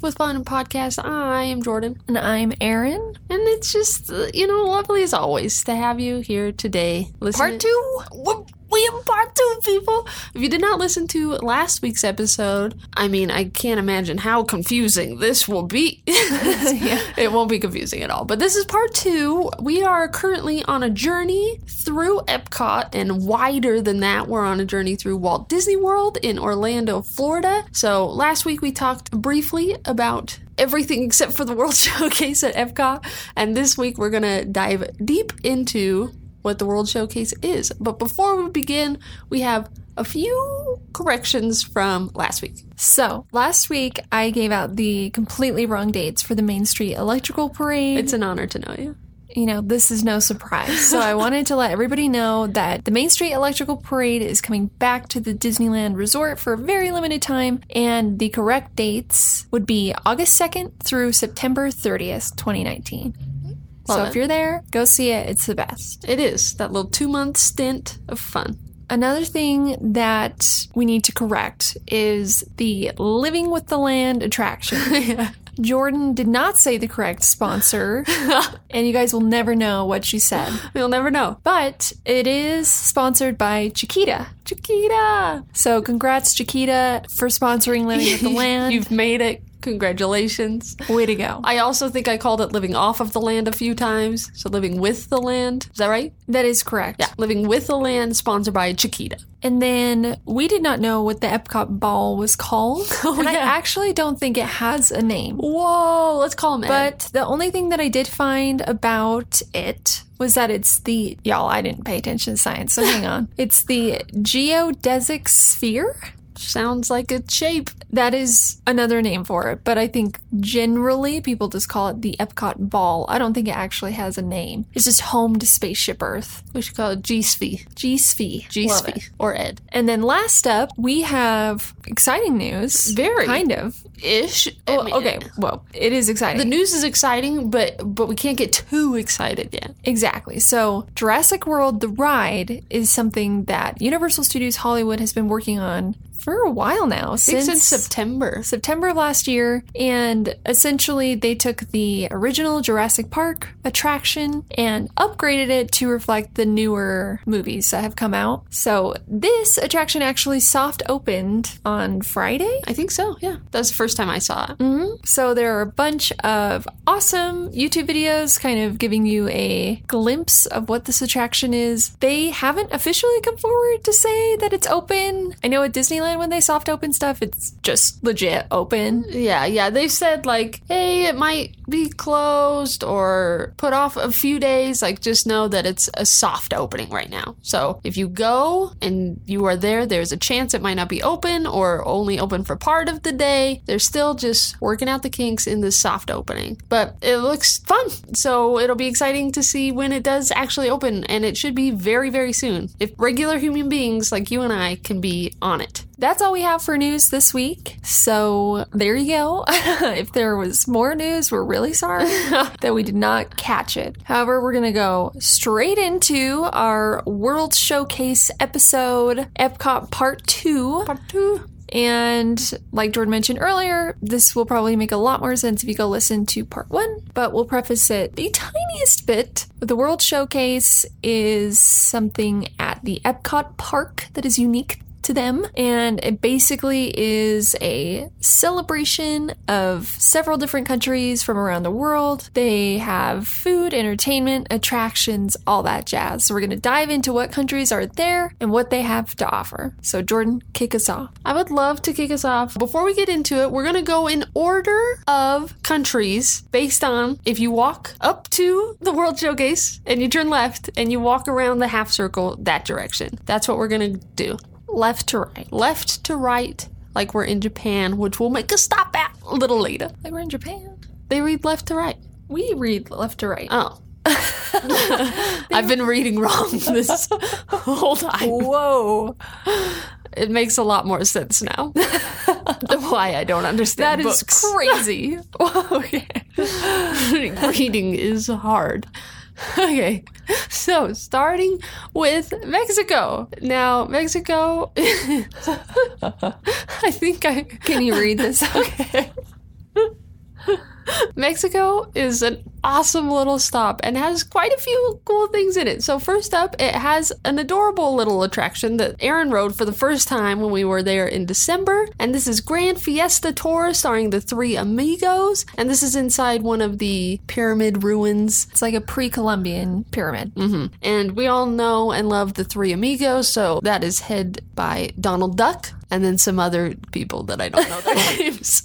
With Fun podcast. I am Jordan. And I'm Erin. And it's just, uh, you know, lovely as always to have you here today. Listen part two? Have part two, people. If you did not listen to last week's episode, I mean, I can't imagine how confusing this will be. yeah. It won't be confusing at all. But this is part two. We are currently on a journey through Epcot, and wider than that, we're on a journey through Walt Disney World in Orlando, Florida. So last week we talked briefly about everything except for the World Showcase at Epcot. And this week we're going to dive deep into what the World Showcase is. But before we begin, we have a few corrections from last week. So, last week I gave out the completely wrong dates for the Main Street Electrical Parade. It's an honor to know you. You know, this is no surprise. So, I wanted to let everybody know that the Main Street Electrical Parade is coming back to the Disneyland Resort for a very limited time, and the correct dates would be August 2nd through September 30th, 2019. Love so it. if you're there, go see it. It's the best. It is. That little two month stint of fun. Another thing that we need to correct is the Living with the Land attraction. yeah. Jordan did not say the correct sponsor, and you guys will never know what she said. You'll never know. But it is sponsored by Chiquita. Chiquita! So, congrats, Chiquita, for sponsoring Living with the Land. You've made it Congratulations. Way to go. I also think I called it living off of the land a few times. So living with the land. Is that right? That is correct. Yeah. Living with the land, sponsored by Chiquita. And then we did not know what the Epcot ball was called. Oh, and yeah. I actually don't think it has a name. Whoa, let's call him Ed. But the only thing that I did find about it was that it's the, y'all, I didn't pay attention to science, so hang on. It's the geodesic sphere. Sounds like a shape. That is another name for it, but I think generally people just call it the Epcot Ball. I don't think it actually has a name. It's just home to Spaceship Earth. We should call it G-SPHE. G-SPHE. G-SPHE. Or Ed. And then last up, we have exciting news. Very. Kind of. Ish. Well, mean, okay, well, it is exciting. The news is exciting, but but we can't get too excited yet. Exactly. So, Jurassic World the ride is something that Universal Studios Hollywood has been working on for a while now since, since September. September of last year. And essentially, they took the original Jurassic Park attraction and upgraded it to reflect the newer movies that have come out. So, this attraction actually soft opened on Friday. I think so, yeah. That's the first time I saw it. Mm-hmm. So, there are a bunch of awesome YouTube videos kind of giving you a glimpse of what this attraction is. They haven't officially come forward to say that it's open. I know at Disneyland, when they soft open stuff, it's just legit open. Yeah, yeah. They've said like, hey, it might be closed or put off a few days. Like, just know that it's a soft opening right now. So if you go and you are there, there's a chance it might not be open or only open for part of the day. They're still just working out the kinks in the soft opening. But it looks fun. So it'll be exciting to see when it does actually open. And it should be very, very soon. If regular human beings like you and I can be on it that's all we have for news this week. So there you go. if there was more news, we're really sorry that we did not catch it. However, we're going to go straight into our World Showcase episode, Epcot Part 2. Part 2. And like Jordan mentioned earlier, this will probably make a lot more sense if you go listen to part one, but we'll preface it the tiniest bit. The World Showcase is something at the Epcot Park that is unique to them. And it basically is a celebration of several different countries from around the world. They have food, entertainment, attractions, all that jazz. So we're going to dive into what countries are there and what they have to offer. So, Jordan, kick us off. I would love to kick us off. Before we get into it, we're going to go in order of countries based on if you walk up to the World Showcase and you turn left and you walk around the half circle that direction. That's what we're going to do left to right. Left to right, like we're in Japan, which we'll make a stop at a little later. Like we're in Japan. They read left to right. We read left to right. Oh. I've been reading wrong this whole time. Whoa. It makes a lot more sense now. Why I don't understand That books. is crazy. okay. Reading is hard. okay, so starting with Mexico. Now, Mexico, I think I can you read this? Okay. Mexico is an awesome little stop and has quite a few cool things in it. So, first up, it has an adorable little attraction that Erin rode for the first time when we were there in December. And this is Grand Fiesta Tour starring the three amigos. And this is inside one of the pyramid ruins. It's like a pre Columbian pyramid. hmm And we all know and love the three amigos. So, that is head by Donald Duck and then some other people that I don't know their names.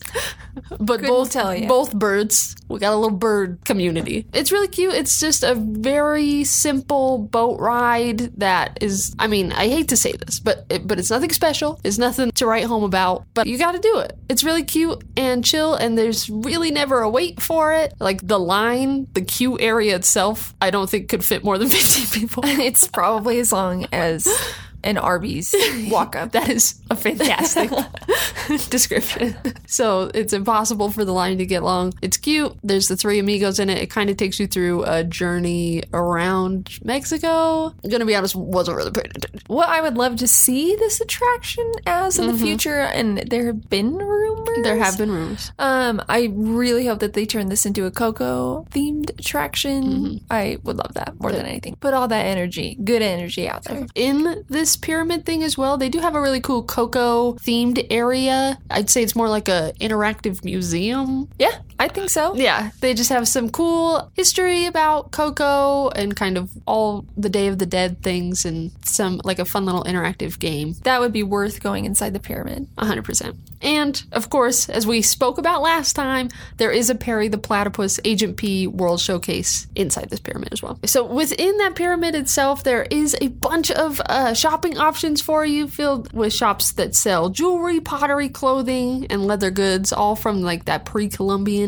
But Couldn't both tell ya. both birds. We got a little bird community. It's really cute. It's just a very simple boat ride that is. I mean, I hate to say this, but it, but it's nothing special. It's nothing to write home about. But you got to do it. It's really cute and chill, and there's really never a wait for it. Like the line, the queue area itself, I don't think could fit more than 15 people. And it's probably as long as an Arby's walk up. That is a fantastic description. So it's impossible for the line to get long. It's cute. There's the three amigos in it. It kind of takes you through a journey around Mexico. I'm gonna be honest, wasn't really paying attention. What I would love to see this attraction as in the future, and there have been rumors. There have been rumors. Um, I really hope that they turn this into a Coco themed attraction. I would love that more than anything. Put all that energy, good energy out there. In this pyramid thing as well, they do have a really cool Coco themed area. I'd say it's more like a interactive museum. Yeah, I think so. Yeah, they just have some cool history about Coco and kind of all the Day of the Dead things and some like a fun little interactive game. That would be worth going inside the pyramid. 100%. And of course, as we spoke about last time, there is a Perry the Platypus Agent P World Showcase inside this pyramid as well. So within that pyramid itself, there is a bunch of uh, shopping options for you, filled with shops that sell jewelry, pottery, clothing, and leather goods, all from like that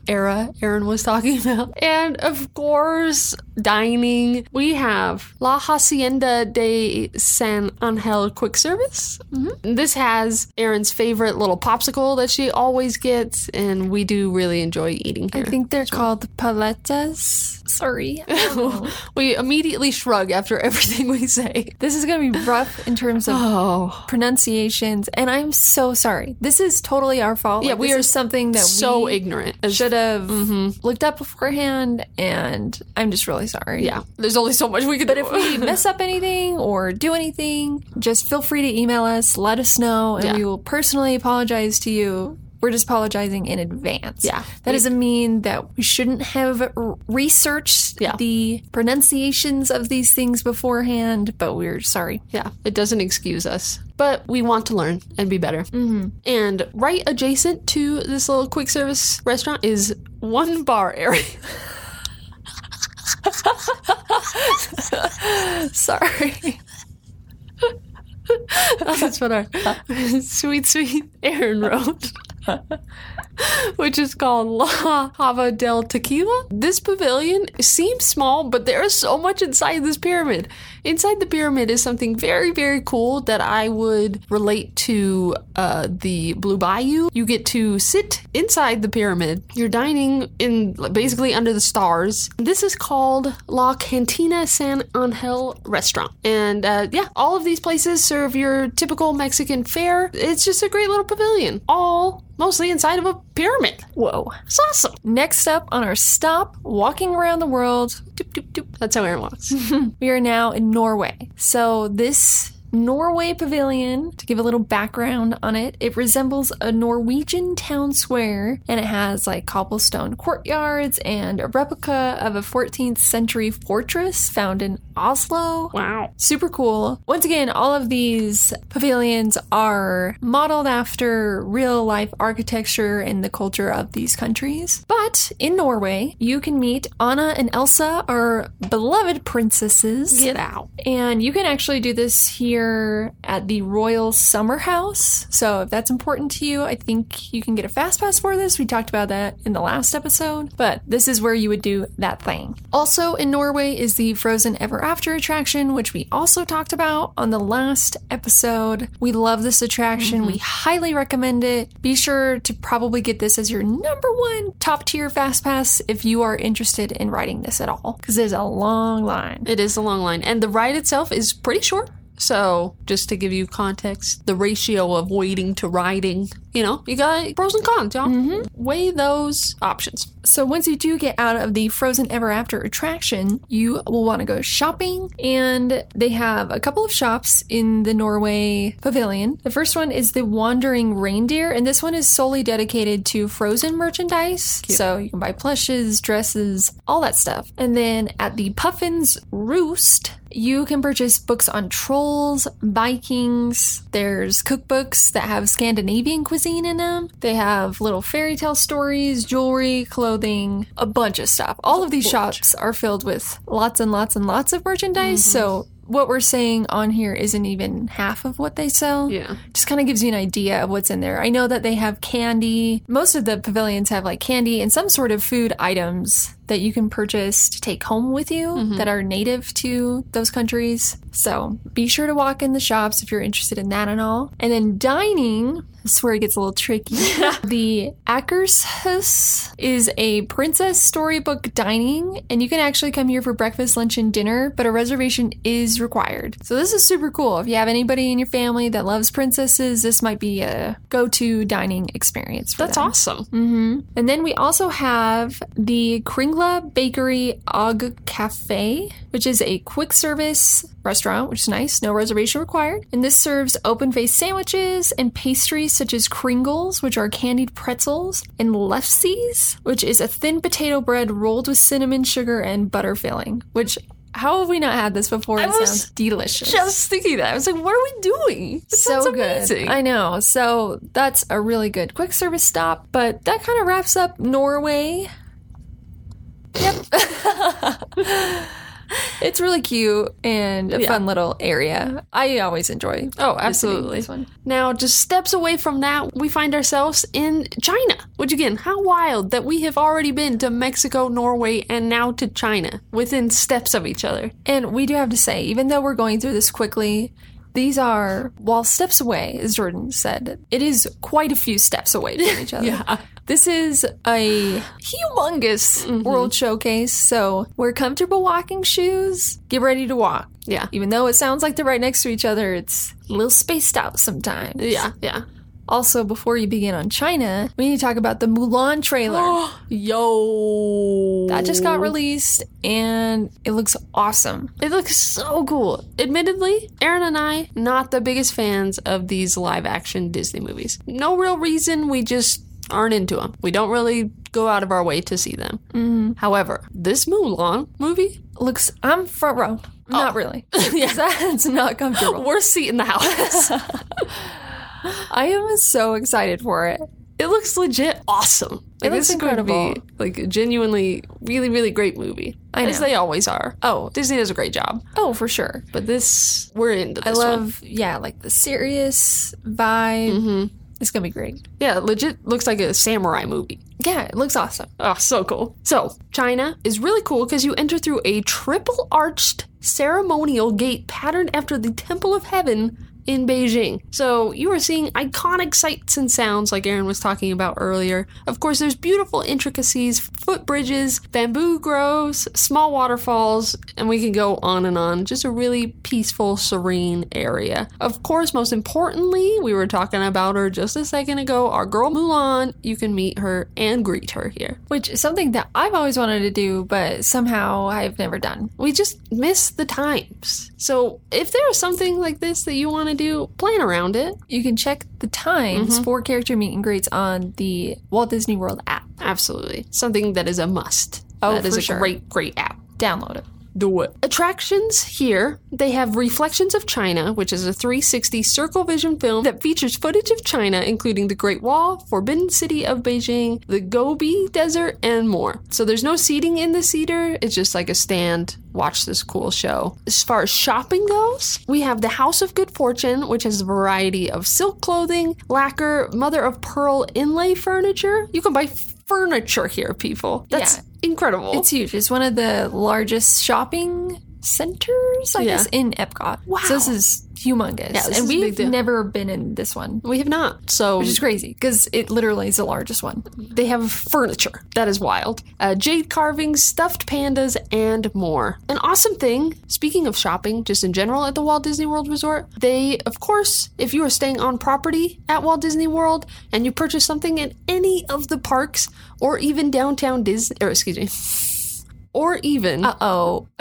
era Erin was talking about. And of course, dining. We have La Hacienda de San Angel Quick Service. Mm-hmm. This has Erin's favorite little popsicle that she always gets, and we do really enjoy eating here. I think they're called paletas. Sorry. we immediately shrug after everything we say. this is going to be rough in terms of Oh, pronunciations, and I'm so sorry. This is totally our fault. Yeah, Like, we are something that so we ignorant. Should have mm-hmm. looked up beforehand, and I'm just really sorry. yeah, there's only so much we can do. But do. if we mess up anything or do anything, just feel free to email us, let us know, and Yeah. we will personally apologize to you. We're just apologizing in advance. Yeah. That doesn't mean that we shouldn't have r- researched Yeah. the pronunciations of these things beforehand, but we're sorry. Yeah, it doesn't excuse us. But we want to learn and be better. Mm-hmm. And right adjacent to this little quick service restaurant is one bar area. Sorry. That's what our sweet, sweet Erin wrote. Which is called La Cava del Tequila. This pavilion seems small, but there is so much inside this pyramid. Inside the pyramid is something very, very cool that I would relate to uh, the Blue Bayou. You get to sit inside the pyramid. You're dining in basically under the stars. This is called La Cantina San Angel Restaurant. And uh, yeah, all of these places serve your typical Mexican fare. It's just a great little pavilion, all mostly inside of a pyramid. Whoa. It's awesome. Next up on our stop, walking around the world, doop, doop, doop, That's how Erin walks. we are now in Norway. So this Norway pavilion, to give a little background on it, it resembles a Norwegian town square and it has like cobblestone courtyards and a replica of a 14th century fortress found in Oslo. wow. Super cool. Once again, all of these pavilions are modeled after real life architecture and the culture of these countries. But in Norway, you can meet Anna and Elsa, our beloved princesses. Get out. And you can actually do this here at the Royal Summer House. So if that's important to you, I think you can get a fast pass for this. We talked about that in the last episode, but this is where you would do that thing. Also in Norway is the Frozen Ever After attraction, which we also talked about on the last episode. We love this attraction. We mm-hmm. highly recommend it. Be sure to probably get this as your number one top tier fast pass if you are interested in riding this at all, because there's a long line. It is a long line. And the ride itself is pretty short. So, just to give you context, the ratio of waiting to riding, you know, you got pros and cons, y'all. Mm-hmm. Weigh those options. So once you do get out of the Frozen Ever After attraction, you will want to go shopping. And they have a couple of shops in the Norway Pavilion. The first one is the Wandering Reindeer, and this one is solely dedicated to Frozen merchandise. So you can buy plushes, dresses, all that stuff. And then at the Puffin's Roost, you can purchase books on trolls, Vikings. There's cookbooks that have Scandinavian cuisine in them. They have little fairy tale stories, jewelry, clothing, a bunch of stuff. All of these shops are filled with lots and lots and lots of merchandise. So mm-hmm. What we're saying on here isn't even half of what they sell. Yeah. Just kind of gives you an idea of what's in there. I know that they have candy. Most of the pavilions have like candy and some sort of food items that you can purchase to take home with you mm-hmm. that are native to those countries. So be sure to walk in the shops if you're interested in that and all. And then dining, this is where it gets a little tricky. the Akershus is a princess storybook dining, and you can actually come here for breakfast, lunch, and dinner, but a reservation is required. So this is super cool. If you have anybody in your family that loves princesses, this might be a go-to dining experience for That's them. awesome. Mm-hmm. And then we also have the Kringla Bakery Og Cafe, which is a quick service restaurant, which is nice, no reservation required. And this serves open faced sandwiches and pastries such as Kringles, which are candied pretzels, and lefsies, which is a thin potato bread rolled with cinnamon, sugar, and butter filling, which how have we not had this before? It was sounds delicious. Just thinking that. I was like, what are we doing? It so good. amazing. I know. So that's a really good quick service stop, but that kind of wraps up Norway. Yep. it's really cute and a Yeah. fun little area. I always enjoy. Oh, absolutely. Now, just steps away from that, we find ourselves in China. Which, again, how wild that we have already been to Mexico, Norway, and now to China within steps of each other. And we do have to say, even though we're going through this quickly, these are, while steps away, as Jordan said, it is quite a few steps away from each other. Yeah. This is a humongous mm-hmm. world showcase, so wear comfortable walking shoes. Get ready to walk. Yeah. Even though it sounds like they're right next to each other, it's a little spaced out sometimes. Yeah, yeah. Also, before you begin on China, we need to talk about the Mulan trailer. Yo. that just got released and it looks awesome. It looks so cool. Admittedly, Erin and I, not the biggest fans of these live action Disney movies. No real reason, we just aren't into them. We don't really go out of our way to see them. Mm-hmm. However, this Mulan movie, Looks, I'm front row. Not really. yeah. That's not comfortable. worst seat in the house. I am so excited for it. it looks legit awesome. Like, looks is going to be incredible. like a genuinely, really, really great movie. I As know. they always are. Oh, Disney does a great job. oh, for sure. But this, we're into I this one. love, yeah, like the serious vibe. Mm-hmm. It's gonna be great. Yeah, legit looks like a samurai movie. Yeah, it looks awesome. Oh, so cool. So, China is really cool because you enter through a triple arched ceremonial gate patterned after the Temple of Heaven in Beijing. So, you are seeing iconic sights and sounds like Erin was talking about earlier. Of course, there's beautiful intricacies, footbridges, bamboo groves, small waterfalls, and we can go on and on. Just a really peaceful, serene area. Of course, most importantly, we were talking about her just a second ago, our girl Mulan. You can meet her and greet her here. Which is something that I've always wanted to do, but somehow I've never done. We just miss the times. So, if there is something like this that you want to do, plan around it. You can check the times mm-hmm. for character meet and greets on the Walt Disney World app. Absolutely. Something that is a must. Oh, that is a sure. great, great app. Download it. Do it. Attractions here, they have Reflections of China, which is a 360 circle vision film that features footage of China, including the Great Wall, Forbidden City of Beijing, the Gobi Desert, and more. So there's no seating in the theater, it's just like a stand. Watch this cool show. As far as shopping goes, we have the House of Good Fortune, which has a variety of silk clothing, lacquer, mother of pearl inlay furniture. You can buy furniture here, people. That's Yeah. Incredible. It's huge. It's one of the largest shopping centers, I Yeah. guess, in Epcot. Wow. So this is humongous. Yeah, and is a big we've never been in this one. We have not. So Which is crazy because it literally is the largest one. they have furniture. That is wild. Uh, jade carvings, stuffed pandas, and more. An awesome thing, speaking of shopping, just in general at the Walt Disney World Resort, they, of course, if you are staying on property at Walt Disney World and you purchase something in any of the parks or even downtown Disney, or excuse me, or even, Uh oh.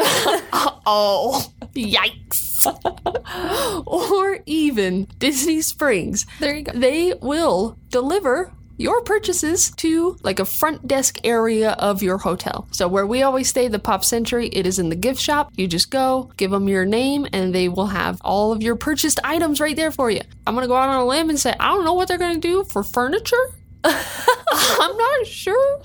Uh oh, yikes, or even Disney Springs, There you go. they will deliver your purchases to like a front desk area of your hotel. So where we always stay, the Pop Century, it is in the gift shop. You just go, give them your name, and they will have all of your purchased items right there for you. I'm gonna go out on a limb and say I don't know what they're gonna do for furniture. I'm not sure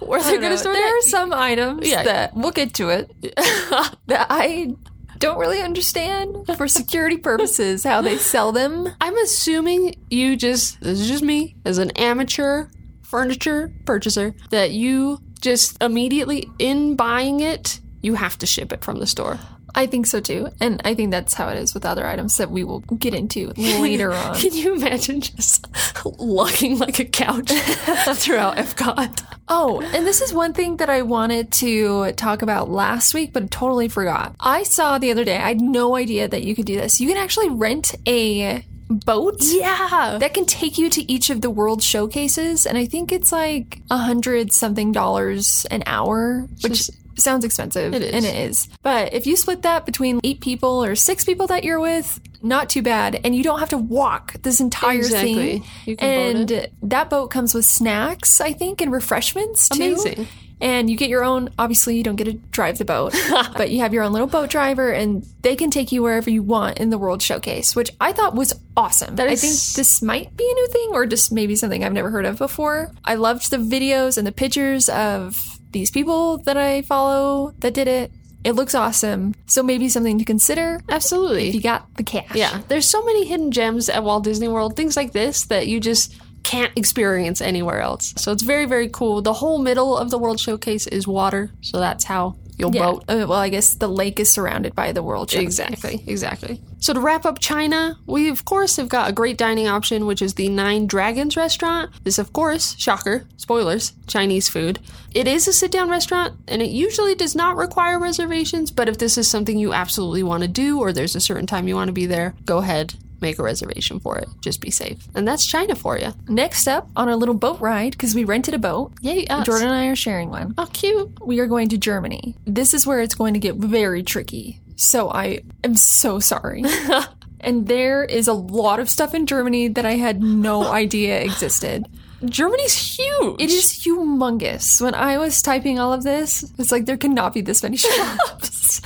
where they're gonna store there that. are some items Yeah. that we'll get to it that I don't really understand for security purposes how they sell them. I'm assuming you just, this is just me, as an amateur furniture purchaser, that you just immediately, in buying it, you have to ship it from the store. I think so too, and I think that's how it is with other items that we will get into later on. Can you imagine just lugging like a couch throughout Epcot? Oh, and this is one thing that I wanted to talk about last week, but totally forgot. I saw the other day, I had no idea that you could do this. You can actually rent a boat Yeah. that can take you to each of the world showcases, and I think it's like a hundred something dollars an hour, which Just- sounds expensive. It is. And it is. But if you split that between eight people or six people that you're with, not too bad. And you don't have to walk this entire Exactly. thing. You can boat and that boat comes with snacks, I think, and refreshments too. Amazing. And you get your own, obviously, you don't get to drive the boat, but you have your own little boat driver and they can take you wherever you want in the World Showcase, which I thought was awesome. That I think this might be a new thing or just maybe something I've never heard of before. I loved the videos and the pictures of these people that I follow that did it. It looks awesome. So maybe something to consider Absolutely. if you got the cash. Yeah, there's so many hidden gems at Walt Disney World, things like this that you just can't experience anywhere else. So it's very, very cool. The whole middle of the World Showcase is water, so that's how you'll Yeah. boat. Uh, well, I guess the lake is surrounded by the World Showcase. Exactly, exactly. So to wrap up China, we of course have got a great dining option, which is the Nine Dragons restaurant. This, of course, shocker, spoilers, Chinese food. It is a sit down restaurant, and it usually does not require reservations, but if this is something you absolutely want to do, or there's a certain time you want to be there, go ahead, make a reservation for it. Just be safe. And that's China for you. Next up on our little boat ride, because we rented a boat, Yay, us. Jordan and I are sharing one. Oh, cute. We are going to Germany. This is where it's going to get very tricky. So I am so sorry. and there is a lot of stuff in Germany that I had no idea existed. Germany's huge. It is humongous. When I was typing all of this, it's like there cannot be this many shops.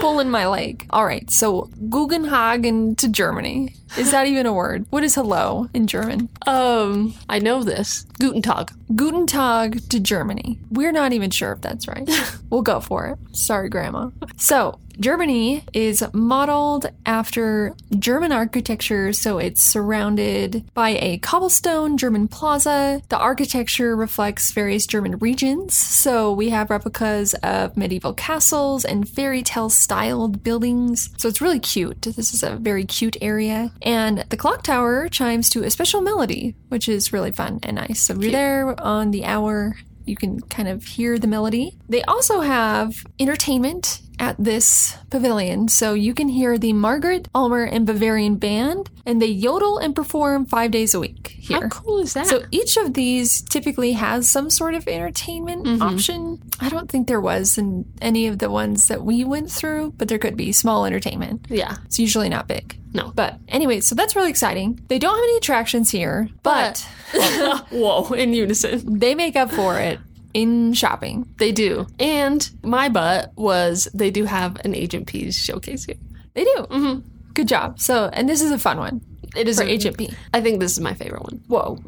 Pulling my leg. All right, so Guggenhagen to Germany. Is that even a word? What is hello in German? Um, I know this. Guten Tag. Guten Tag to Germany. We're not even sure if that's right. we'll go for it. Sorry, Grandma. So, Germany is modeled after German architecture, so it's surrounded by a cobblestone German plaza. The architecture reflects various German regions, so we have replicas of medieval castles and fairy tale styled buildings. So it's really cute. This is a very cute area. And the clock tower chimes to a special melody, which is really fun and nice. So we're there on the hour. You can kind of hear the melody. They also have entertainment at this pavilion, so you can hear the Margaret Almer and Bavarian Band, and they yodel and perform five days a week here. How cool is that? So each of these typically has some sort of entertainment mm-hmm. option. I don't think there was in any of the ones that we went through, but there could be small entertainment. yeah. It's usually not big. No. But anyway, so that's really exciting. They don't have any attractions here, but Whoa, in unison. they make up for it in shopping. They do. And my butt was they do have an Agent P's showcase here. They do. Mm-hmm. Good job. So, and this is a fun one It is for a- Agent P. I think this is my favorite one. Whoa.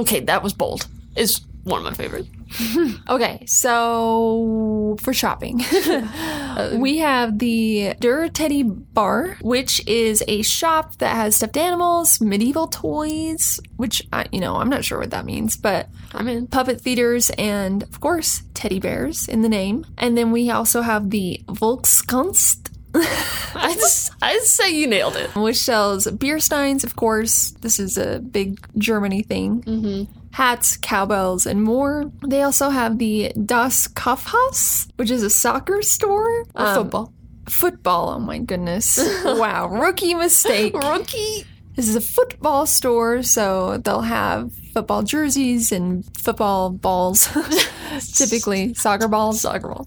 Okay, that was bold. It's one of my favorites. Okay, so for shopping, we have the Der Teddy Bar, which is a shop that has stuffed animals, medieval toys, which I, you know, I'm not sure what that means, but I'm in. puppet theaters and of course teddy bears in the name. And then we also have the Volkskunst I just, I say you nailed it. which sells beer steins, of course. This is a big Germany thing. Mm-hmm. Hats, cowbells, and more. They also have the Das Kaufhaus, which is a soccer store. Or Um, football. Football, oh my goodness. wow, rookie mistake. Rookie. This is a football store, so they'll have football jerseys and football balls. Typically, soccer balls. Soccer ball.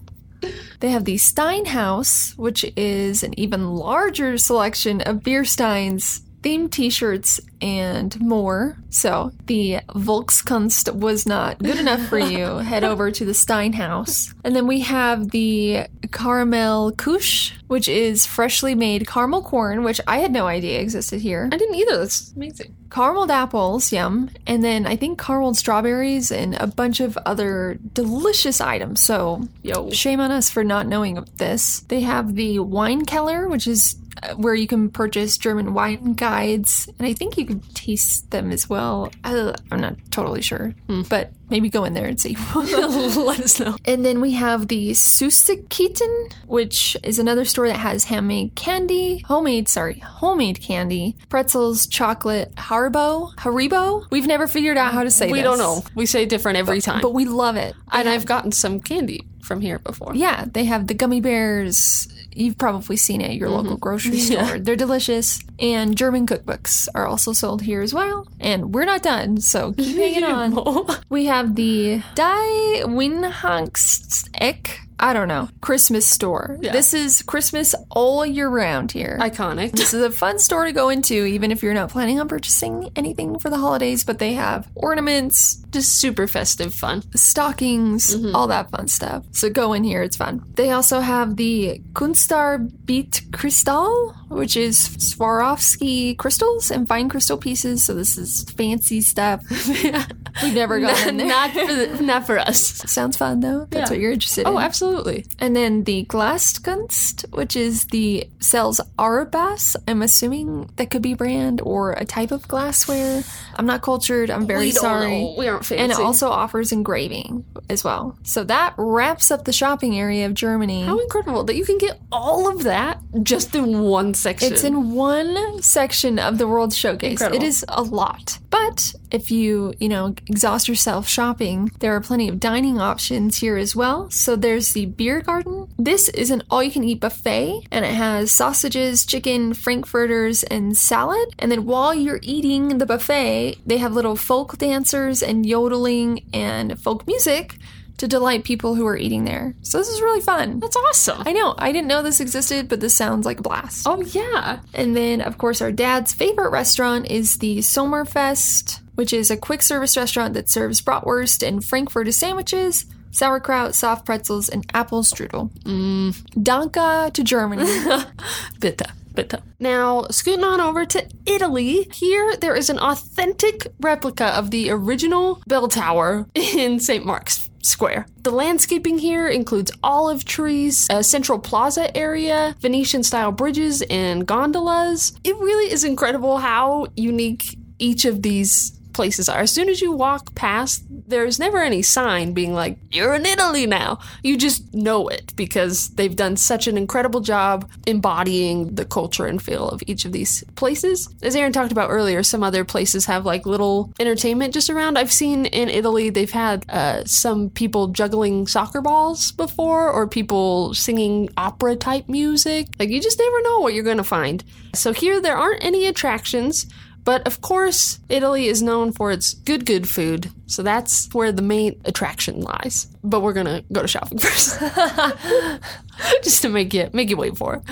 They have the Steinhaus, which is an even larger selection of beer steins, themed t-shirts, and more. So the Volkskunst was not good enough for you. Head over to the Steinhaus. And then we have the Karamell-Küche, which is freshly made caramel corn, which I had no idea existed here. I didn't either. That's amazing. Carameled apples, yum. And then I think carameled strawberries and a bunch of other delicious items. So Yo. Shame on us for not knowing of this. They have the Weinkeller, which is uh, where you can purchase German wine guides, and I think you can taste them as well. I, I'm not totally sure, but maybe go in there and see. Let us know. and then we have the Süßigkeiten, which is another store that has handmade candy, homemade, sorry, homemade candy, pretzels, chocolate, Haribo, Haribo. We've never figured out how to say We this. don't know. We say different every time. but we love it. and I've gotten some candy from here before. Yeah, they have the gummy bears. You've probably seen it at your local mm-hmm. grocery store. They're delicious. And German cookbooks are also sold here as well. And we're not done, so keep hanging on. We have the Die Weihnachts Ecke, I don't know, Christmas store. Yeah. This is Christmas all year round here. Iconic. This is a fun store to go into, even if you're not planning on purchasing anything for the holidays, but they have ornaments, Just super festive fun. stockings, mm-hmm. all that fun stuff. So go in here, it's fun. They also have the Kunstar Beat Crystal, which is Swarovski crystals and fine crystal pieces. So this is fancy stuff. We've never gone in there. not for the, not for us. Sounds fun though. That's Yeah. what you're interested in. Oh, in. Absolutely. And then the Glaskunst, which is the sells Arribas. I'm assuming that could be brand or a type of glassware. I'm not cultured. I'm very we sorry. know. We aren't fancy. And it also offers engraving as well. So that wraps up the shopping area of Germany. How incredible that you can get all of that just in one section. It's in one section of the World Showcase. Incredible. It is a lot. But if you, you know, exhaust yourself shopping, there are plenty of dining options here as well. So there's the beer garden. This is an all you can eat buffet and it has sausages, chicken, frankfurters, and salad. And then while you're eating the buffet, they have little folk dancers and yodeling and folk music to delight people who are eating there. So this is really fun. That's awesome. I know, I didn't know this existed, but this sounds like a blast. oh yeah. And then, of course, our dad's favorite restaurant is the Sommerfest, which is a quick service restaurant that serves bratwurst and frankfurter sandwiches, sauerkraut, soft pretzels, and apple strudel. Mm. Danke to Germany. Bitte. Bitte. Now, scooting on over to Italy, here there is an authentic replica of the original bell tower in St. Mark's Square. The landscaping here includes olive trees, a central plaza area, Venetian style bridges, and gondolas. It really is incredible how unique each of these places are. As soon as you walk past, there's never any sign being like, you're in Italy now. You just know it because they've done such an incredible job embodying the culture and feel of each of these places. As Erin talked about earlier, some other places have like little entertainment just around. I've seen in Italy, they've had uh, some people juggling soccer balls before or people singing opera type music. Like, you just never know what you're going to find. So here, there aren't any attractions. But of course, Italy is known for its good, good food. So that's where the main attraction lies. But we're gonna go to shopping first. Just to make you make you wait for it.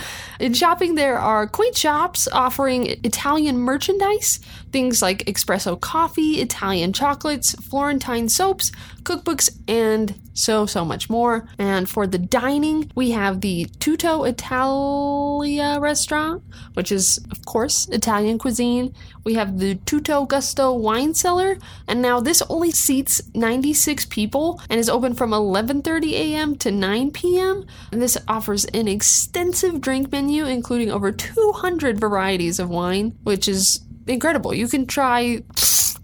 In shopping, there are quaint shops offering Italian merchandise, things like espresso coffee, Italian chocolates, Florentine soaps, cookbooks, and so so much more. And for the dining, we have the Tutto Italia restaurant, which is of course Italian cuisine. We have the Tutto Gusto wine cellar, and now this only seats 96 people and is open from 11:30 a.m. to 9 p.m. And this offers an extensive drink menu including over 200 varieties of wine, which is incredible. You can try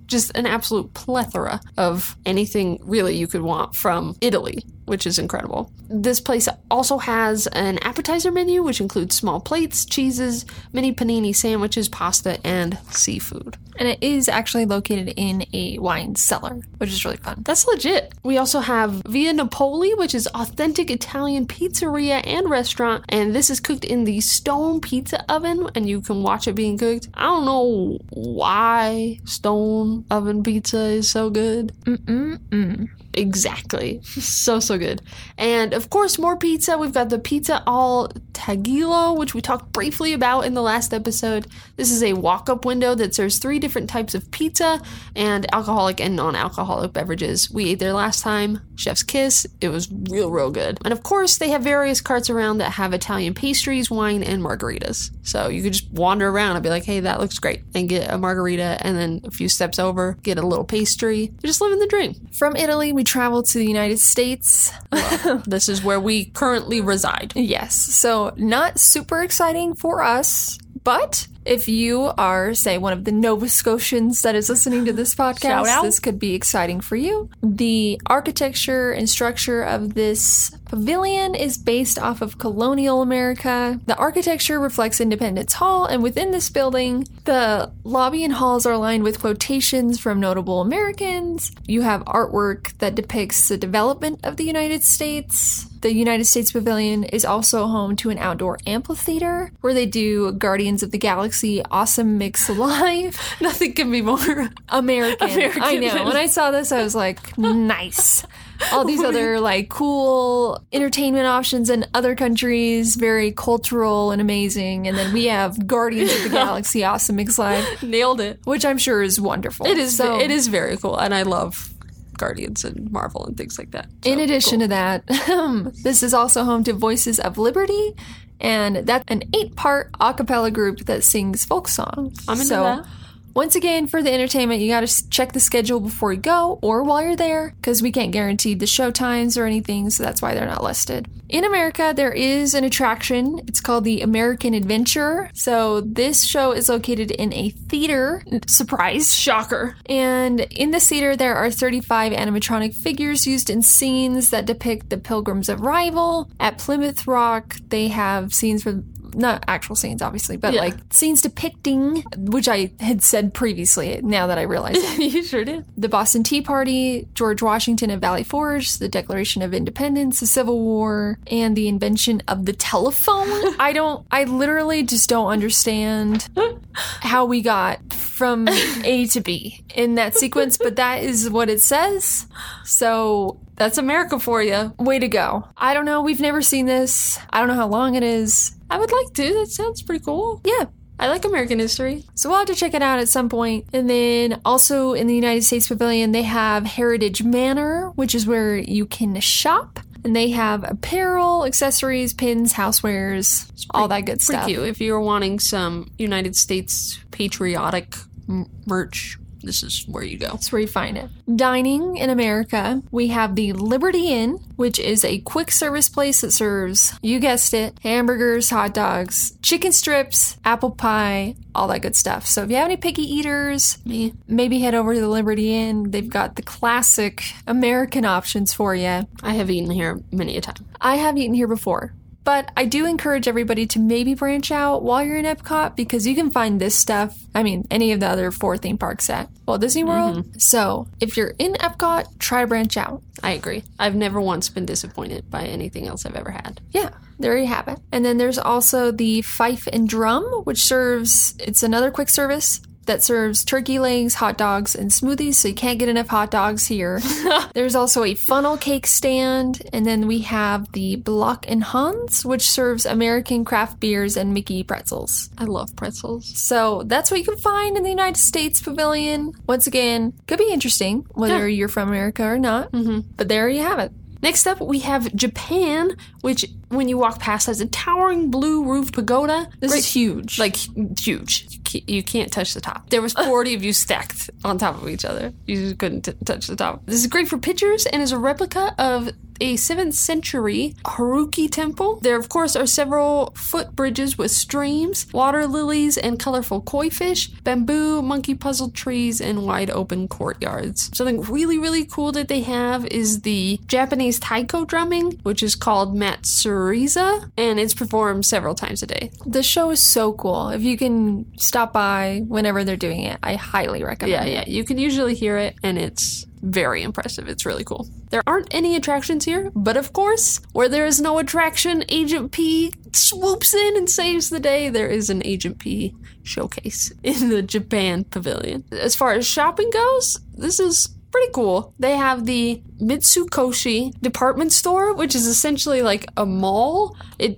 just an absolute plethora of anything really you could want from Italy. Which is incredible. This place also has an appetizer menu, which includes small plates, cheeses, mini panini sandwiches, pasta, and seafood. And it is actually located in a wine cellar, which is really fun. That's legit. We also have Via Napoli, which is authentic Italian pizzeria and restaurant, and this is cooked in the stone pizza oven, and you can watch it being cooked. I don't know why stone oven pizza is so good. Mm-mm-mm. Exactly. So, so good. And of course, more pizza. We've got the pizza al taglio, which we talked briefly about in the last episode. This is a walk up window that serves three different types of pizza and alcoholic and non alcoholic beverages. We ate there last time. Chef's Kiss. It was real, real good. And of course, they have various carts around that have Italian pastries, wine, and margaritas. So you could just wander around and be like, hey, that looks great, and get a margarita, and then a few steps over, get a little pastry. You're just living the dream. From Italy, we traveled to the United States. This is where we currently reside. Yes, so not super exciting for us, but if you are, say, one of the Nova Scotians that is listening to this podcast, this could be exciting for you. The architecture and structure of this pavilion is based off of colonial America. The architecture reflects Independence Hall, and within this building, the lobby and halls are lined with quotations from notable Americans. You have artwork that depicts the development of the United States. The United States Pavilion is also home to an outdoor amphitheater where they do Guardians of the Galaxy Awesome Mix Live. Nothing can be more. American. American I know. When I saw this, I was like, nice. All these other like cool entertainment options in other countries, very cultural and amazing. And then we have Guardians of the Galaxy Awesome Mix Live, Nailed it. which I'm sure is wonderful. It is. So, it is very cool, and I love Guardians and Marvel and things like that. In addition cool. to that, this is also home to Voices of Liberty, and that's an eight-part a cappella group that sings folk songs. I'm into so, that. Once again, for the entertainment, you got to check the schedule before you go or while you're there because we can't guarantee the show times or anything, so that's why they're not listed. In America, there is an attraction. It's called the American Adventure. So, this show is located in a theater. Surprise! shocker. And in the theater, there are 35 animatronic figures used in scenes that depict the Pilgrim's arrival. At Plymouth Rock, they have scenes from not actual scenes, obviously, but Yeah. like scenes depicting, which I had said previously, now that I realize it. you sure did. the Boston Tea Party, George Washington and Valley Forge, the Declaration of Independence, the Civil War, and the invention of the telephone. I don't, I literally just don't understand how we got from A to B in that sequence, but that is what it says. So, That's America for you. way to go. I don't know. We've never seen this. I don't know how long it is. I would like to. That sounds pretty cool. Yeah. I like American history. So we'll have to check it out at some point. And then also in the United States Pavilion, they have Heritage Manor, which is where you can shop. And they have apparel, accessories, pins, housewares, all that good Pretty stuff. cute. If you're wanting some United States patriotic m- merch, this is where you go. That's where you find it. Dining in America, we have the Liberty Inn, which is a quick service place that serves, you guessed it, hamburgers, hot dogs, chicken strips, apple pie, all that good stuff. So if you have any picky eaters, Me. maybe head over to the Liberty Inn. They've got the classic American options for you. I have eaten here many a time. I have eaten here before. But I do encourage everybody to maybe branch out while you're in Epcot because you can find this stuff. I mean, any of the other four theme parks at Walt Disney mm-hmm. World. So if you're in Epcot, try to branch out. I agree. I've never once been disappointed by anything else I've ever had. Yeah, there you have it. And then there's also the Fife and Drum, which serves, it's another quick service that serves turkey legs, hot dogs, and smoothies, so you can't get enough hot dogs here. there's also a funnel cake stand, and then we have the Block and Hans, which serves American craft beers and Mickey pretzels. I love pretzels. So that's what you can find in the United States Pavilion. Once again, could be interesting whether you're from America or not, mm-hmm. but there you have it. Next up, we have Japan, which, when you walk past, has a towering blue roof pagoda. This Great- is huge. like huge, you can't touch the top. There was 40 of you stacked on top of each other. You just couldn't t- touch the top. This is great for pictures and is a replica of a 7th century Horyuji temple. There, of course, are several footbridges with streams, water lilies, and colorful koi fish, bamboo, monkey puzzle trees, and wide open courtyards. Something really, really cool that they have is the Japanese taiko drumming, which is called matsuriza, and it's performed several times a day. The show is so cool. If you can stop by whenever they're doing it, I highly recommend Yeah, it. yeah, you can usually hear it, and it's very impressive. It's really cool. There aren't any attractions here, but of course, where there is no attraction, Agent P swoops in and saves the day. There is an Agent P showcase in the Japan pavilion. As far as shopping goes, this is pretty cool. They have the Mitsukoshi department store, which is essentially like a mall. It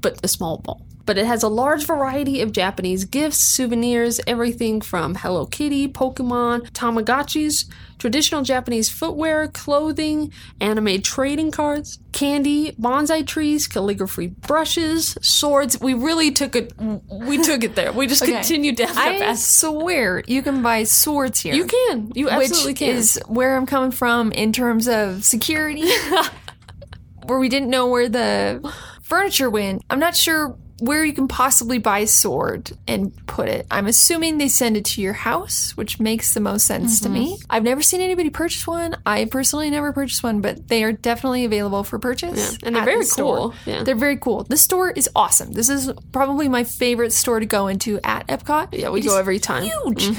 but a small mall. But it has a large variety of Japanese gifts, souvenirs, everything from Hello Kitty, Pokemon, Tamagotchis, traditional Japanese footwear, clothing, anime trading cards, candy, bonsai trees, calligraphy brushes, swords. We really took it. We took it there. We just Okay. continued down that I swear you can buy swords here. You can. You absolutely which can. is where I'm coming from in terms of security. where we didn't know where the furniture went. I'm not sure where you can possibly buy a sword and put it. I'm assuming they send it to your house, which makes the most sense to me. Mm-hmm. I've never seen anybody purchase one. I personally never purchased one, but they are definitely available for purchase. and they're very the cool. Yeah. They're very cool. The store is awesome. This is probably my favorite store to go into at Epcot. yeah, we It go every time. huge.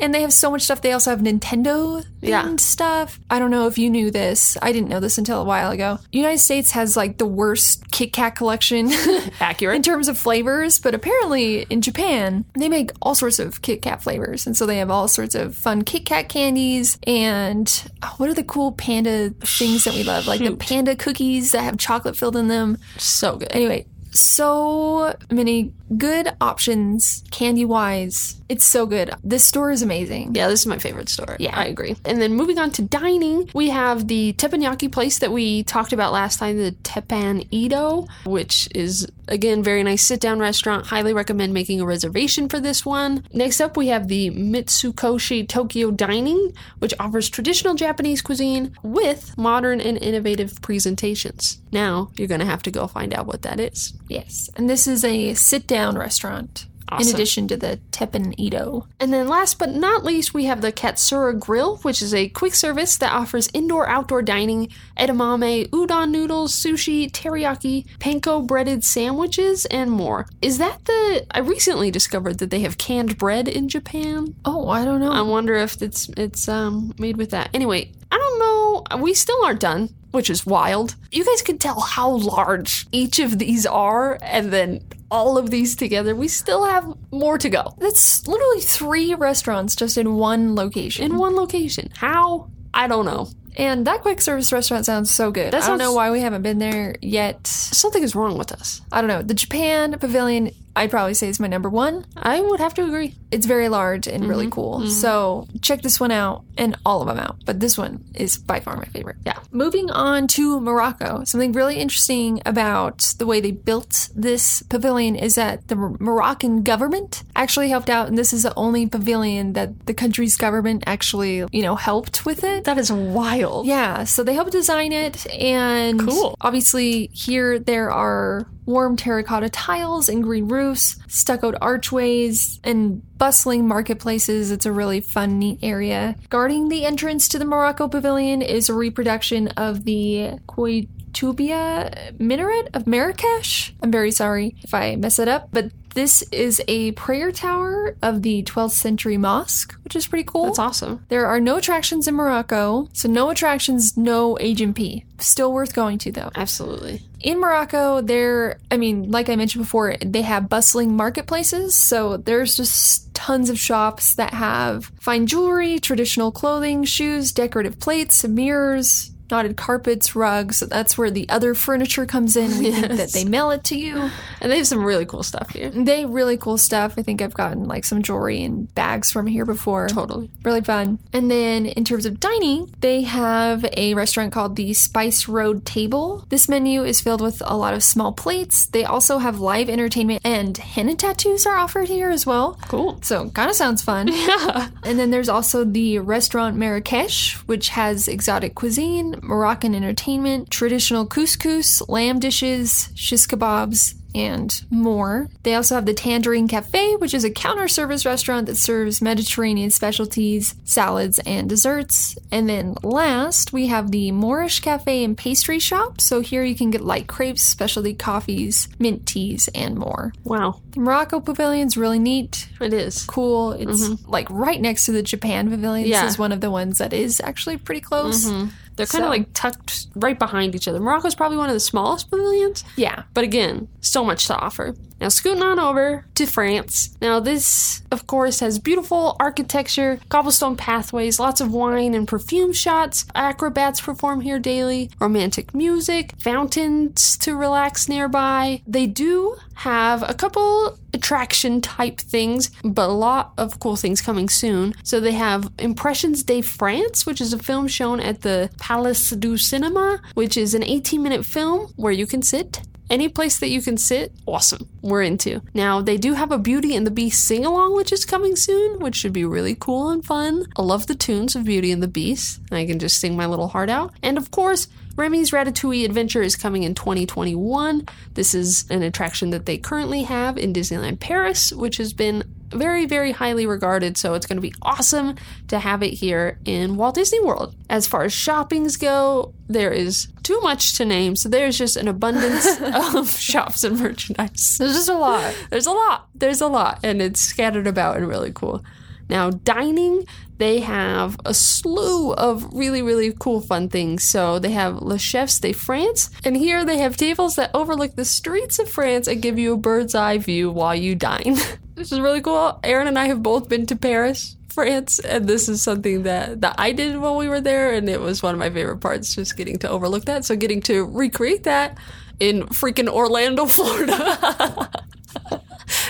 And they have so much stuff. They also have Nintendo Yeah. stuff. I don't know if you knew this. I didn't know this until a while ago. United States has like the worst Kit Kat collection Accurate. in terms of flavors, but apparently in Japan, they make all sorts of Kit Kat flavors. And so they have all sorts of fun Kit Kat candies and oh, what are the cool panda things that we love? Like the panda cookies that have chocolate filled in them. So good. Anyway, so many good options candy wise. It's so good. This store is amazing. Yeah, this is my favorite store. Yeah. I agree. And then moving on to dining, we have the teppanyaki place that we talked about last time, the Teppan Edo, which is again very nice sit down restaurant. Highly recommend making a reservation for this one. Next up, we have the Mitsukoshi Tokyo Dining, which offers traditional Japanese cuisine with modern and innovative presentations. Now you're gonna have to go find out what that is. Yes. And this is a sit down restaurant. In addition to the Teppan Edo. And then last but not least, we have the Katsura Grill, which is a quick service that offers indoor outdoor dining, edamame, udon noodles, sushi, teriyaki, panko breaded sandwiches, and more. Is that the. I recently discovered that they have canned bread in Japan. Oh, I don't know. I wonder if it's it's um made with that. Anyway, I don't know. We still aren't done, which is wild. You guys can tell how large each of these are, and then all of these together, we still have more to go. That's literally three restaurants just in one location. in one location. How? I don't know. and that quick service restaurant sounds so good. That I don't know why we haven't been there yet. Something is wrong with us. I don't know. The Japan Pavilion, I'd probably say is my number one. I would have to agree. It's very large and Mm-hmm. really cool. So check this one out and all of them out. But this one is by far my favorite. Yeah. Moving on to Morocco. Something really interesting about the way they built this pavilion is that the Moroccan government actually helped out, and this is the only pavilion that the country's government actually, you know, helped with it. That is wild. Yeah, so they helped design it, and Cool. obviously here there are warm terracotta tiles and green roofs, stuccoed archways, and bustling marketplaces. It's a really fun, neat area. Guarding the entrance to the Morocco Pavilion is a reproduction of the Koutoubia minaret of Marrakesh. I'm very sorry if I mess it up, but this is a prayer tower of the 12th century mosque, which is pretty cool. That's awesome. There are no attractions in Morocco, so no attractions, no Agent P. Still worth going to though. Absolutely. In Morocco, there, I mean, like I mentioned before, they have bustling marketplaces, so there's just tons of shops that have fine jewelry, traditional clothing, shoes, decorative plates, mirrors, knotted carpets, rugs. That's where the other furniture comes in. We think that they mail it to you. And they have some really cool stuff here. They really cool stuff. I think I've gotten like some jewelry and bags from here before. Totally. Really fun. And then in terms of dining, they have a restaurant called the Spice Road Table. This menu is filled with a lot of small plates. They also have live entertainment and henna tattoos are offered here as well. Cool. So kind of sounds fun. Yeah. And then there's also the restaurant Marrakesh, which has exotic cuisine, Moroccan entertainment, traditional couscous, lamb dishes, shish kebabs, and more. They also have the Tangerine Cafe, which is a counter service restaurant that serves Mediterranean specialties, salads, and desserts. And then last, we have the Moorish Cafe and Pastry Shop. So here you can get light crepes, specialty coffees, mint teas, and more. Wow. The Morocco Pavilion's really neat It is. cool. It's mm-hmm. like right next to the Japan pavilion. Yeah. This is one of the ones that is actually pretty close. Mm-hmm. They're kind of So- like tucked right behind each other. Morocco's probably one of the smallest pavilions. Yeah. But again, so much to offer. Now, scooting on over to France. Now, this, of course, has beautiful architecture, cobblestone pathways, lots of wine and perfume shots. Acrobats perform here daily, romantic music, fountains to relax nearby. They do have a couple attraction type things, but a lot of cool things coming soon. So they have Impressions de France, which is a film shown at the Palace du Cinema, which is an 18 minute film where you can sit any place that you can sit, awesome. We're into. Now, they do have a Beauty and the Beast sing along, which is coming soon, which should be really cool and fun. I love the tunes of Beauty and the Beast. I can just sing my little heart out. And of course, Remy's Ratatouille Adventure is coming in 2021. This is an attraction that they currently have in Disneyland Paris, which has been very, very highly regarded. So it's going to be awesome to have it here in Walt Disney World. As far as shoppings go, there is too much to name. So there's just an abundance of shops and merchandise. There's just a lot. There's a lot. There's a lot. And it's scattered about and really cool. Now, dining, they have a slew of really, really cool, fun things. So they have Le Chefs de France, and here they have tables that overlook the streets of France and give you a bird's eye view while you dine. this is really cool. Erin and I have both been to Paris. France, and this is something that, that I did while we were there, and it was one of my favorite parts, just getting to overlook that. So, getting to recreate that in freaking Orlando, Florida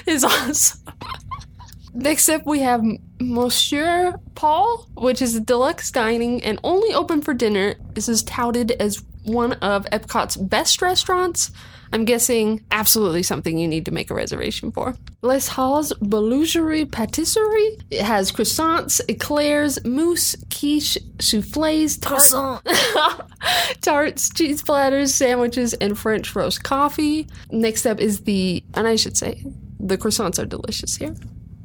is awesome. Next up, we have Monsieur Paul, which is a deluxe dining and only open for dinner. This is touted as one of Epcot's best restaurants. I'm guessing absolutely something you need to make a reservation for. Les Halles Boulangerie Patisserie. It has croissants, eclairs, mousse, quiche, souffles, tarts, tarts, cheese platters, sandwiches, and French roast coffee. Next up is the, and I should say, the croissants are delicious here.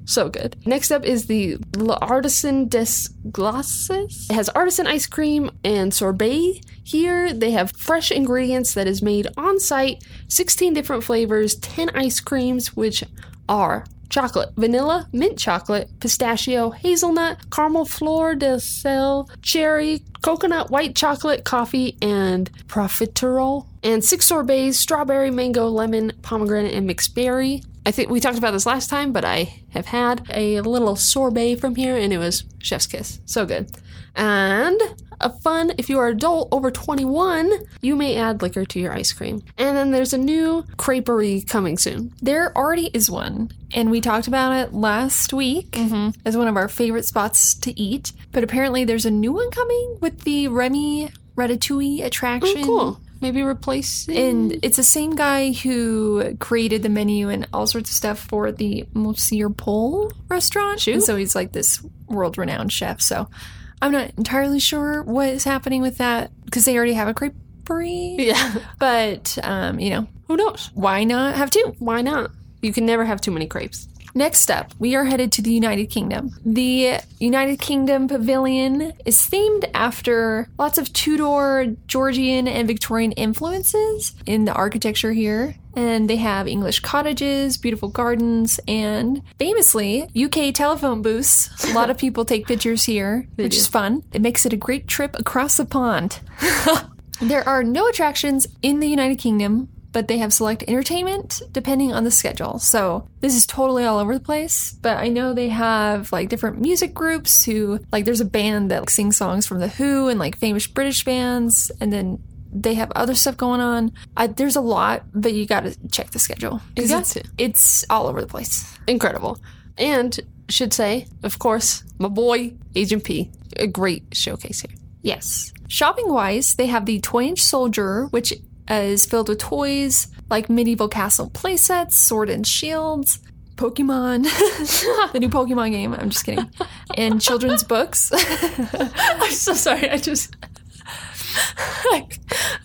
So good. Next up is the Artisan des Glaces. It has artisan ice cream and sorbet. Here they have fresh ingredients that is made on site, 16 different flavors, 10 ice creams, which are chocolate, vanilla, mint chocolate, pistachio, hazelnut, caramel fleur de sel, cherry, coconut, white chocolate, coffee, and profiterole. And six sorbets strawberry, mango, lemon, pomegranate, and mixed berry. I think we talked about this last time, but I have had a little sorbet from here and it was chef's kiss. So good. And a fun, if you are adult over 21, you may add liquor to your ice cream. And then there's a new creperie coming soon. There already is one, and we talked about it last week mm-hmm. as one of our favorite spots to eat. But apparently, there's a new one coming with the Remy Ratatouille attraction. Oh, Cool. Maybe replace And it's the same guy who created the menu and all sorts of stuff for the Monsieur Paul restaurant. Shoot. And so he's like this world renowned chef. So I'm not entirely sure what is happening with that because they already have a creperie. Yeah. But, um, you know, Who knows? why not have two? Why not? You can never have too many crepes. Next up, we are headed to the United Kingdom. The United Kingdom Pavilion is themed after lots of Tudor, Georgian, and Victorian influences in the architecture here. And they have English cottages, beautiful gardens, and famously, UK telephone booths. A lot of people take pictures here, which do. is fun. It makes it a great trip across the pond. There are no attractions in the United Kingdom, but they have select entertainment depending on the schedule. So this is totally all over the place. But I know they have like different music groups who, like, there's a band that like, sings songs from The Who and like famous British bands, and then they have other stuff going on. I, there's a lot, but you got to check the schedule because it's, it's all over the place. Incredible. And should say, of course, my boy, Agent P. A great showcase here. Yes. Shopping wise, they have the Toy Inch Soldier, which is filled with toys like medieval castle playsets, sword and shields, Pokemon, the new Pokemon game. I'm just kidding. And children's books. I'm so sorry. I just.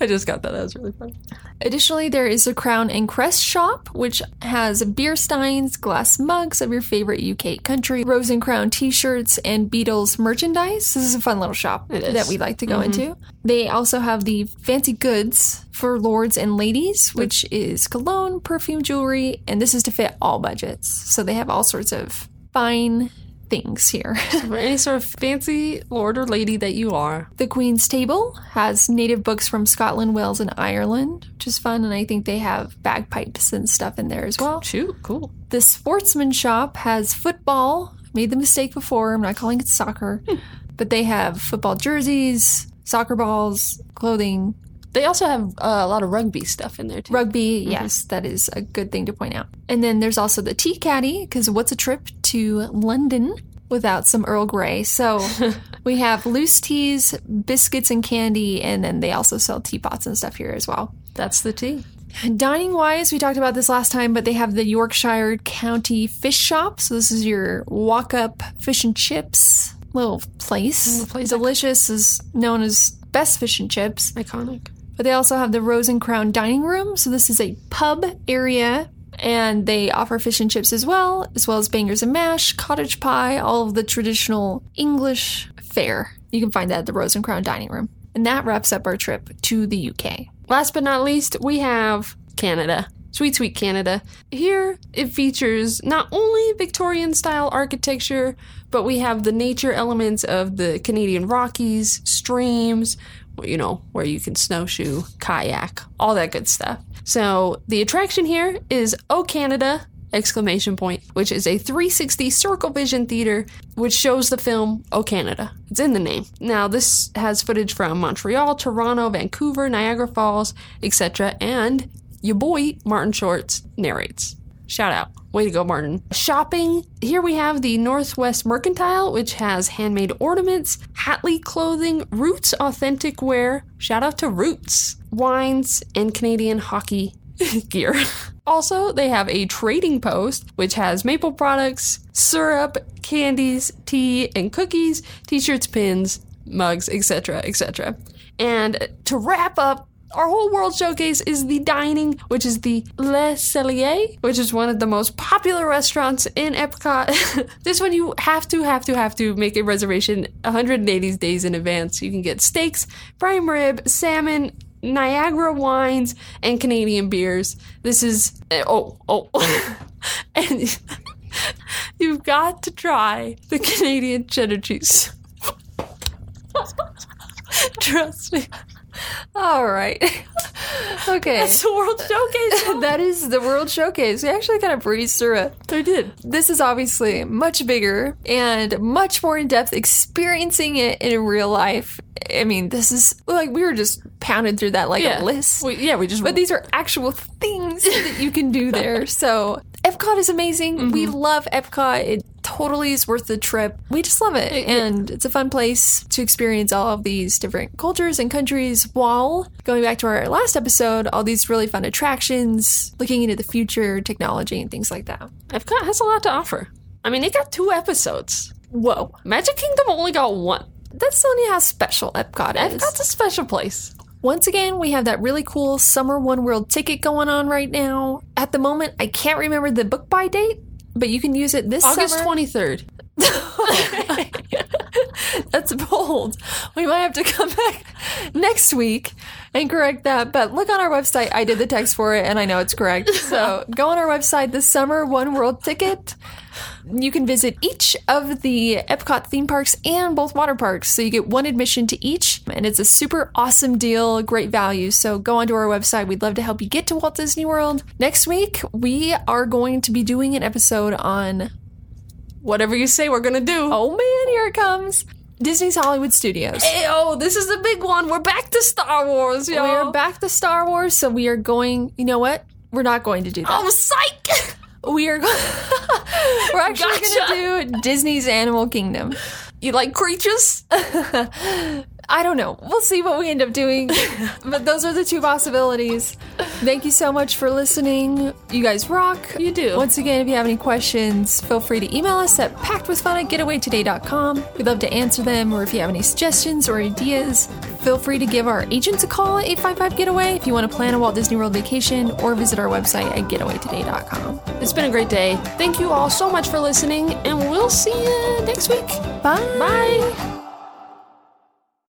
I just got that. That was really fun. Additionally, there is a Crown and Crest shop, which has beer steins, glass mugs of your favorite UK country, Rose and Crown t shirts, and Beatles merchandise. This is a fun little shop that we like to go mm-hmm. into. They also have the fancy goods for lords and ladies, which is cologne, perfume, jewelry, and this is to fit all budgets. So they have all sorts of fine things here. For any sort of fancy lord or lady that you are. The Queen's Table has native books from Scotland, Wales, and Ireland, which is fun, and I think they have bagpipes and stuff in there as well. Shoot, cool. The Sportsman Shop has football. Made the mistake before, I'm not calling it soccer, hmm. but they have football jerseys, soccer balls, clothing, They also have uh, a lot of rugby stuff in there too. rugby. Yes, that is a good thing to point out. And then there's also the tea caddy, because what's a trip to London without some Earl Grey? So we have loose teas, biscuits, and candy, and then they also sell teapots and stuff here as well. That's the tea. Dining wise, we talked about this last time, but they have the Yorkshire County Fish Shop. So this is your walk up fish and chips little place. Little place. Delicious is known as best fish and chips. Iconic. But they also have the Rose and Crown Dining Room. So this is a pub area. And they offer fish and chips as well, as well as bangers and mash, cottage pie, all of the traditional English fare. You can find that at the Rose and Crown Dining Room. And that wraps up our trip to the UK. Last but not least, we have Canada. Sweet, sweet Canada. Here, it features not only Victorian style architecture, but we have the nature elements of the Canadian Rockies, streams, you know, where you can snowshoe, kayak, all that good stuff. So the attraction here is Oh Canada! exclamation point which is a 360 circle vision theater which shows the film oh canada it's in the name now this has footage from montreal toronto vancouver niagara falls etc and your boy martin shorts narrates shout out way to go martin shopping here we have the northwest mercantile which has handmade ornaments hatley clothing roots authentic wear shout out to roots wines and canadian hockey gear. Also, they have a trading post which has maple products, syrup, candies, tea, and cookies, t-shirts, pins, mugs, etc., etc. And to wrap up our whole world showcase is the dining, which is the Le Cellier, which is one of the most popular restaurants in Epcot. this one you have to, have to, have to make a reservation 180 days in advance. You can get steaks, prime rib, salmon, Niagara wines and Canadian beers. This is eh, oh oh, and you've got to try the Canadian cheddar cheese. Trust me, All right. okay. That's the World Showcase. that is the World Showcase. We actually kind of breezed through it. they did. This is obviously much bigger and much more in depth, experiencing it in real life. I mean, this is like we were just pounded through that like Yeah, a list. We, yeah, we just. But these are actual things that you can do there. So Epcot is amazing. We mm-hmm. love Epcot. It totally is worth the trip. We just love it. And it's a fun place to experience all of these different cultures and countries while going back to our last episode, all these really fun attractions, looking into the future, technology, and things like that. Epcot has a lot to offer. I mean, it got two episodes. Whoa. Magic Kingdom only got one. That's only how special Epcot is. Epcot's a special place. Once again, we have that really cool Summer One World ticket going on right now. At the moment, I can't remember the book buy date, but you can use it this August twenty third. That's bold. We might have to come back next week and correct that. But look on our website. I did the text for it and I know it's correct. So go on our website this summer, One World Ticket. You can visit each of the Epcot theme parks and both water parks. So you get one admission to each, and it's a super awesome deal, great value. So go onto our website. We'd love to help you get to Walt Disney World. Next week, we are going to be doing an episode on Whatever you say, we're gonna do. Oh man, here it comes. Disney's Hollywood Studios. Hey, oh, this is the big one. We're back to Star Wars, yo. We are back to Star Wars, so we are going. You know what? We're not going to do that. Oh, psych! We are. We're actually Gotcha. going to do Disney's Animal Kingdom. You like creatures? I don't know. We'll see what we end up doing. but those are the two possibilities. Thank you so much for listening. You guys rock. You do. Once again, if you have any questions, feel free to email us at packedwithfun at getawaytoday.com. We'd love to answer them, or if you have any suggestions or ideas, feel free to give our agents a call at 855 Getaway if you want to plan a Walt Disney World vacation, or visit our website at getawaytoday.com. It's been a great day. Thank you all so much for listening, and we'll see you next week. Bye. Bye.